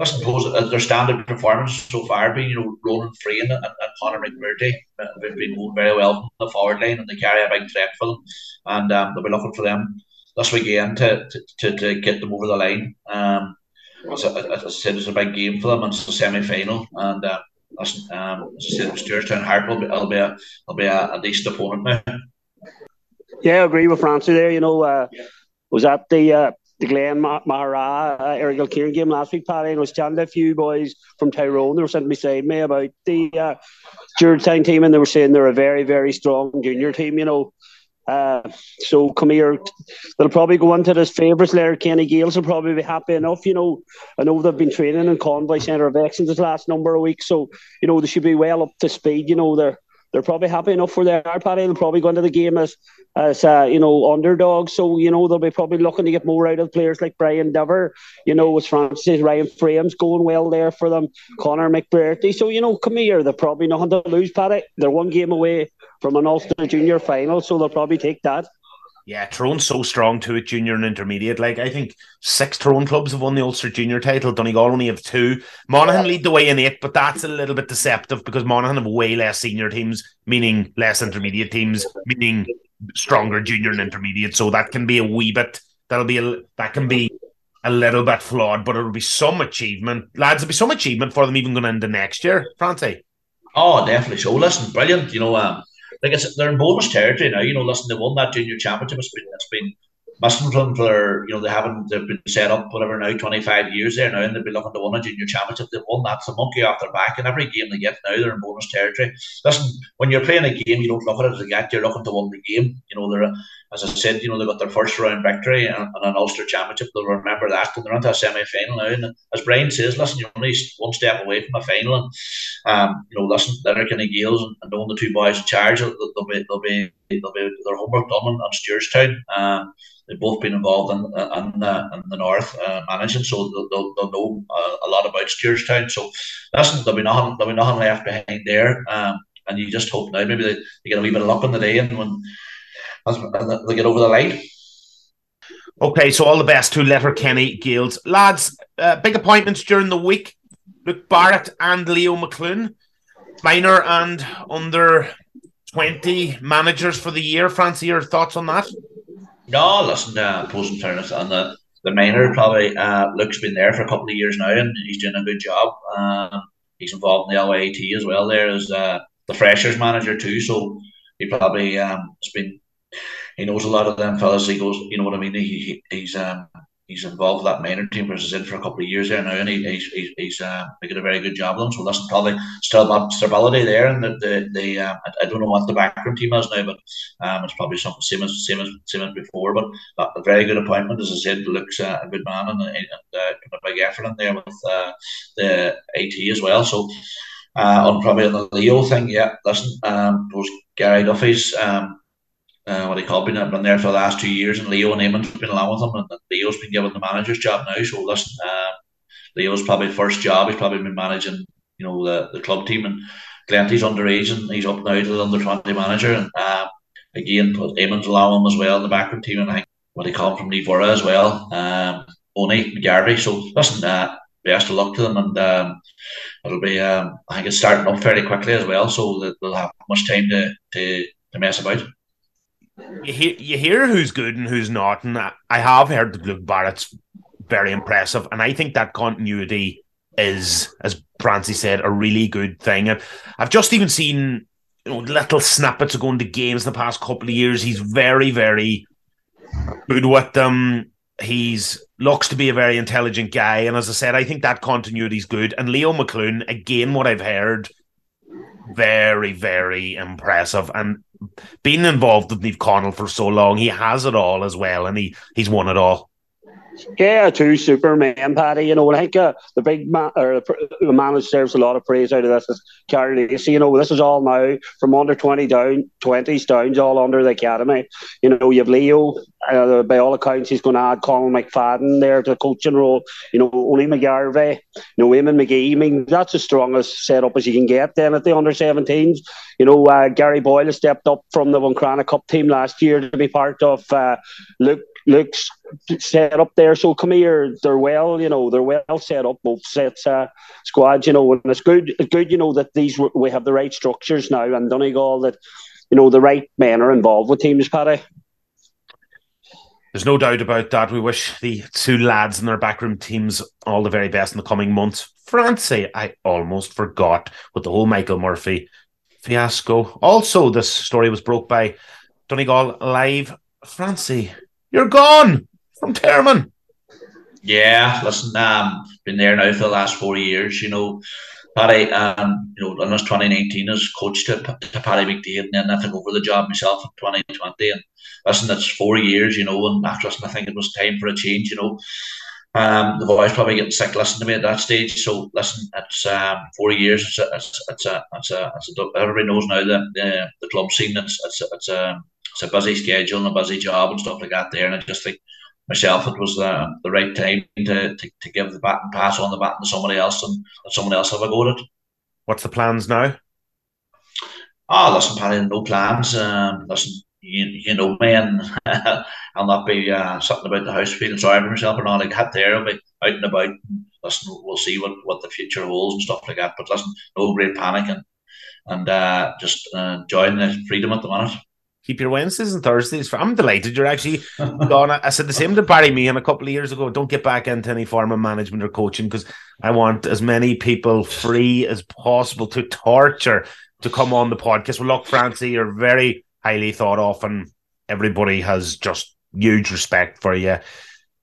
I suppose uh, their standard performance so far being, you know, Ronan Free and, and, and Conor McMurdy uh, have been going very well from the forward line and they carry a big threat for them. And um, they'll be looking for them this weekend to, to, to, get them over the line. Um, as, I, as I said, it's a big game for them and it's a semi final. And uh, listen, um, as I said, Stewartstown Harp will be, will be, a, will be a, a decent opponent now. Yeah, I agree with Francie there. You know, uh, was at the uh, the Glen Maghera uh, Errigal Kieran game last week, Paddy, and I was chatting to a few boys from Tyrone. They were sitting beside me about the uh, Stewartstown team, and they were saying they're a very, very strong junior team. You know, uh, so come here. They'll probably go into this favourites. Letterkenny Gaels will probably be happy enough. You know, I know they've been training in Convoy Centre of Excellence the last number of weeks, so you know they should be well up to speed. You know, they're they're probably happy enough for their Paddy. They'll probably go into the game as as uh, you know underdogs. So you know they'll be probably looking to get more out of players like Brian Dever. You know, as Francis Ryan Frame's going well there for them. Connor McBurty. So you know, come here. They're probably nothing to lose, Paddy. They're one game away from an Ulster Junior final, so they'll probably take that. Yeah, Tyrone's so strong to it, junior and intermediate. Like I think six Tyrone clubs have won the Ulster Junior title. Donegal only have two. Monaghan lead the way in eight, but that's a little bit deceptive because Monaghan have way less senior teams, meaning less intermediate teams, meaning stronger junior and intermediate. So that can be a wee bit. That'll be a that can be a little bit flawed, but it'll be some achievement, lads. It'll be some achievement for them even going into next year, Francie. Oh, definitely. So listen, brilliant. You know, um, like it's they're in bonus territory now. You know, listen, they won that junior championship. It's been it's been missing from them for you know they haven't they've been set up whatever now twenty five years there now and they've been looking to win a junior championship. They've won that. It's a monkey off their back, and every game they get now they're in bonus territory. Listen, when you're playing a game, you don't look at it as a get. You're looking to win the game. You know, they're as I said, you know they got their first round victory and, an Ulster championship. They'll remember that, and they're into a semi final now. And as Brian says, listen, you're only one step away from a final, and um, you know, listen, Letterkenny Gaels and, and knowing the two boys in charge, they'll, be they'll be they'll be their homework done on, on Stewartstown. Um, they've both been involved in in, uh, in the north uh, managing, so they'll, they'll, they'll know uh, a lot about Stewartstown. So listen, there'll be nothing there'll be nothing left behind there, um, and you just hope now maybe they, they get a wee bit of luck on the day, and when as, they get over the line. Okay, so all the best to Letterkenny Gaels. Lads, uh, big appointments during the week. Luke Barrett and Leo McLoone, minor and under 20 managers for the year. Fancy your thoughts on that? No, listen, uh, opposing fairness, and the, the minor probably uh, Luke's been there for a couple of years now, and he's doing a good job. Uh, he's involved in the LYT as well. There as uh, the freshers manager too, so he probably um, has been. He knows a lot of them fellas. He goes, you know what I mean. He, he he's um he's involved with that minor team, is in for a couple of years there now, and he, he's he's, he's uh, making a very good job of them. So that's probably still about stability there, and the the, the um, I, don't know what the background team is now, but um, it's probably something same as same as same as before. But uh, a very good appointment, as I said, looks uh, a good man and, and uh, a big effort in there with uh, the AT as well. So. Uh, on probably on the Leo thing, yeah. Listen, um, those Gary Duffy's um, uh, what he called been, been there for the last two years, and Leo and Eamon's been along with him, and Leo's been given the manager's job now. So listen, uh, Leo's probably first job. He's probably been managing, you know, the, the club team, and Glenties underage, and he's up now to the under twenty manager, and uh, again, put Eamon's along him as well in the backroom team, and I think what he called from Nivora as well, um, Oni McGarvey. So listen, uh, best of luck to them, and um, it'll be um, I think it's starting up fairly quickly as well, so they'll have much time to to, to mess about you hear you hear who's good and who's not, and I have heard that Luke Barrett's very impressive, and I think that continuity is, as Francie said, a really good thing. I've just even seen you know little snippets of going to games the past couple of years. He's very, very good with them. He's looks to be a very intelligent guy, and as I said, I think that continuity is good. And Leo McLoone, again, what I've heard, very, very impressive. And being involved with Naomh Conaill for so long, he has it all as well, and he he's won it all. Yeah, two Superman, Paddy. You know, I think uh, the big man or the man that deserves a lot of praise out of this is Karl Lacey. You know, this is all now from under twenty down, twenties down, all under the academy. You know, you have Leo. Uh, by all accounts, he's going to add Colin McFadden there to the coaching role. You know, only McGarvey. You know, Eamon McGee. I mean, that's as strong as setup as you can get. Then at the under 17s, you know, uh, Gary Boyle stepped up from the Buncrana Cup team last year to be part of uh, Luke Luke's set up there. So come here, they're well, you know, they're well set up both sets uh, squads, you know, and it's good. Good, you know, that these we have the right structures now, and Donegal that you know the right men are involved with teams, Paddy. There's no doubt about that. We wish the two lads and their backroom teams all the very best in the coming months. Francie, I almost forgot with the whole Michael Murphy fiasco. Also, this story was broke by Donegal Live. Francie, you're gone from Termon. Yeah, listen, um, been there now for the last four years. You know, Paddy, um, you know, in 2019 as coach to, to Paddy McDade, and then I took over the job myself in 2020. And listen, that's four years, you know, and after listen, I think it was time for a change, you know. Um, the boys probably getting sick listening to me at that stage. So listen, it's um, four years. It's a, it's, it's a, it's a, it's a, everybody knows now that the, the club scene. It's, it's, it's a, it's a busy schedule and a busy job and stuff like that there. And I just think myself, it was the, the right time to, to, to give the bat and pass on the bat to somebody else and let someone else have a go at it. What's the plans now? Oh, listen, Paddy, no plans. Um, listen, you, you know me, and I'll not be uh, sitting about the house feeling sorry for myself or not. Like, had there, I'll be out and about. And listen, we'll see what, what the future holds and stuff like that. But listen, no great panic and and uh, just uh, enjoying the freedom at the minute keep your Wednesdays and Thursdays. For, I'm delighted you're actually gone. I said the same to Barry Meehan a couple of years ago. Don't get back into any form of management or coaching because I want as many people free as possible to torture to come on the podcast. Well, look, Francie, you're very highly thought of, and everybody has just huge respect for you.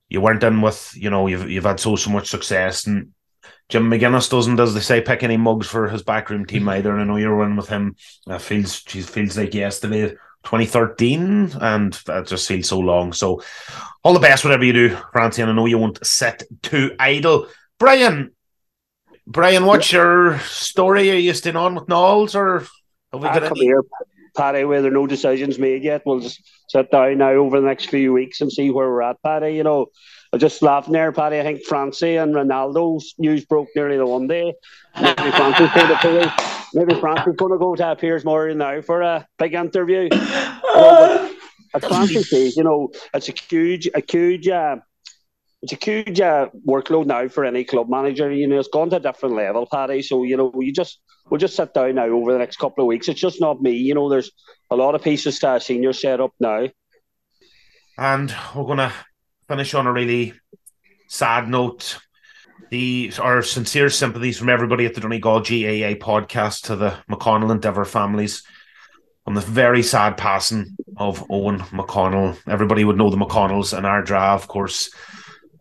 You weren't in with, you know, you've you've had so so much success, and Jim McGuinness doesn't, as they say, pick any mugs for his backroom team either. And I know you're in with him. Uh, feels feels like yesterday 2013, and that just feels so long. So, all the best, whatever you do, Francie. And I know you won't sit too idle. Brian, Brian, what's your story? Are you staying on with Knowles, or have we ah, got come any? here, Paddy, where there are no decisions made yet. We'll just sit down now over the next few weeks and see where we're at, Paddy. You know, I just laughing there, Paddy. I think Francie and Ronaldo's news broke nearly the one day. Maybe Francis maybe Francis going to go to Piers Morgan now for a big interview. uh, as Francis says, you know, it's a huge, a huge, uh, it's a huge uh, workload now for any club manager. You know, it's gone to a different level, Paddy. So you know, you just we'll just sit down now over the next couple of weeks. It's just not me. You know, there's a lot of pieces to our senior set up now. And we're gonna finish on a really sad note the our sincere sympathies from everybody at the Donegal GAA podcast to the McConnell and Dever families on the very sad passing of Owen McConnell. Everybody would know the McConnells and our Ardara, of course.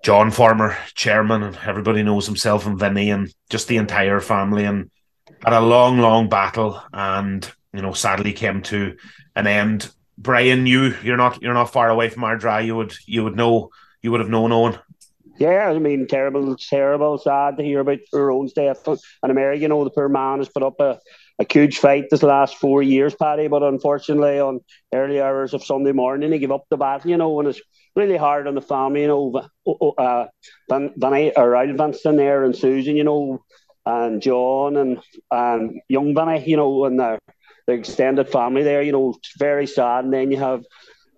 John Farmer, chairman, and everybody knows himself and Vinny and just the entire family. And had a long, long battle, and you know, sadly came to an end. Brian, you you're not you're not far away from Ardara. You would you would know you would have known Owen. Yeah, I mean, terrible, terrible, sad to hear about her own death. And America, you know, the poor man has put up a, a huge fight this last four years, Paddy, but unfortunately, on early hours of Sunday morning, he gave up the battle, you know, and it's really hard on the family, you know. Uh, Van, Van, or there and Susan, you know, and John and and young Benny, you know, and the, the extended family there, you know, it's very sad. And then you have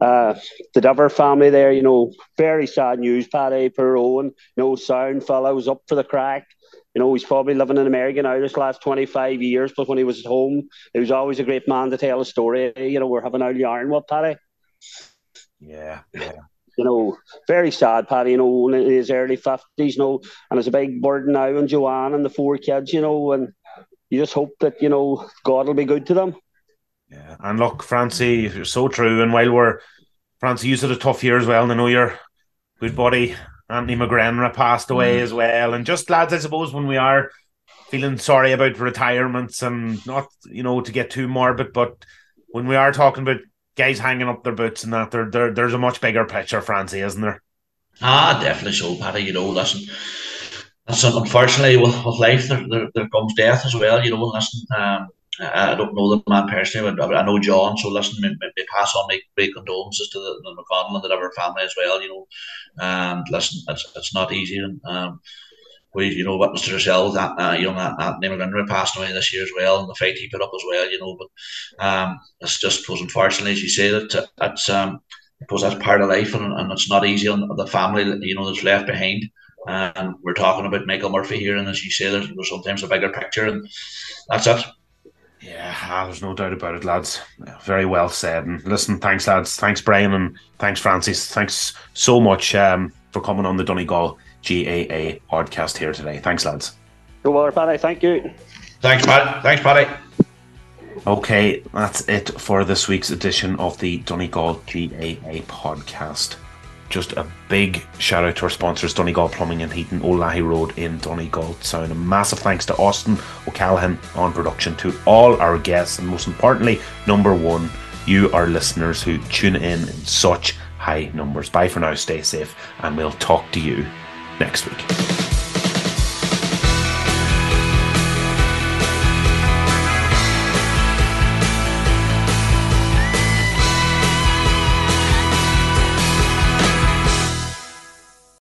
uh, the Dover family there, you know, very sad news, Paddy per Owen, you know, sound fellow was up for the crack. You know, he's probably living in America now this last 25 years, but when he was at home, he was always a great man to tell a story. You know, we're having our yarn with Paddy. Yeah, yeah. You know, very sad, Paddy, you know, in his early 50s, you know, and it's a big burden now on Joanne and the four kids, you know, and you just hope that, you know, God will be good to them. Yeah, and look, Francie, you're so true. And while we're Francie, you had a tough year as well, and I know your good buddy Anthony McGrenra passed away mm. as well. And just lads, I suppose when we are feeling sorry about retirements and not, you know, to get too morbid, but when we are talking about guys hanging up their boots and that, there, there there's a much bigger picture, Francie, isn't there? Ah, definitely so, Paddy. You know, listen, listen unfortunately, with, with life, there, there, there comes death as well. You know, listen, um, I don't know the man personally, but I know John. So listen, they pass on my great condolences to the, the McConnell and the Liver family as well. You know, and listen, it's, it's not easy, and um, we you know witnessed yourselves that uh, you know that, that passed away this year as well, and the fight he put up as well. You know, but um, it's just suppose unfortunately, as you say, that it's um, suppose that's part of life, and, and it's not easy on the family you know that's left behind. And we're talking about Michael Murphy here, and as you say, there's, there's sometimes a bigger picture, and that's it. Yeah, ah, there's no doubt about it, lads. Very well said. And listen, thanks, lads. Thanks, Brian, and thanks, Francis. Thanks so much um, for coming on the Donegal GAA podcast here today. Thanks, lads. You're welcome, Paddy. Thank you. Thanks, Pat. Thanks, Paddy. Okay, that's it for this week's edition of the Donegal GAA podcast just a big shout out to our sponsors, Donegal Plumbing and Heating, Olahi Road in Donegal Sound. A massive thanks to Austin O'Callaghan on production, to all our guests, and most importantly, number one, you, our listeners who tune in in such high numbers. Bye for now, stay safe, and we'll talk to you next week.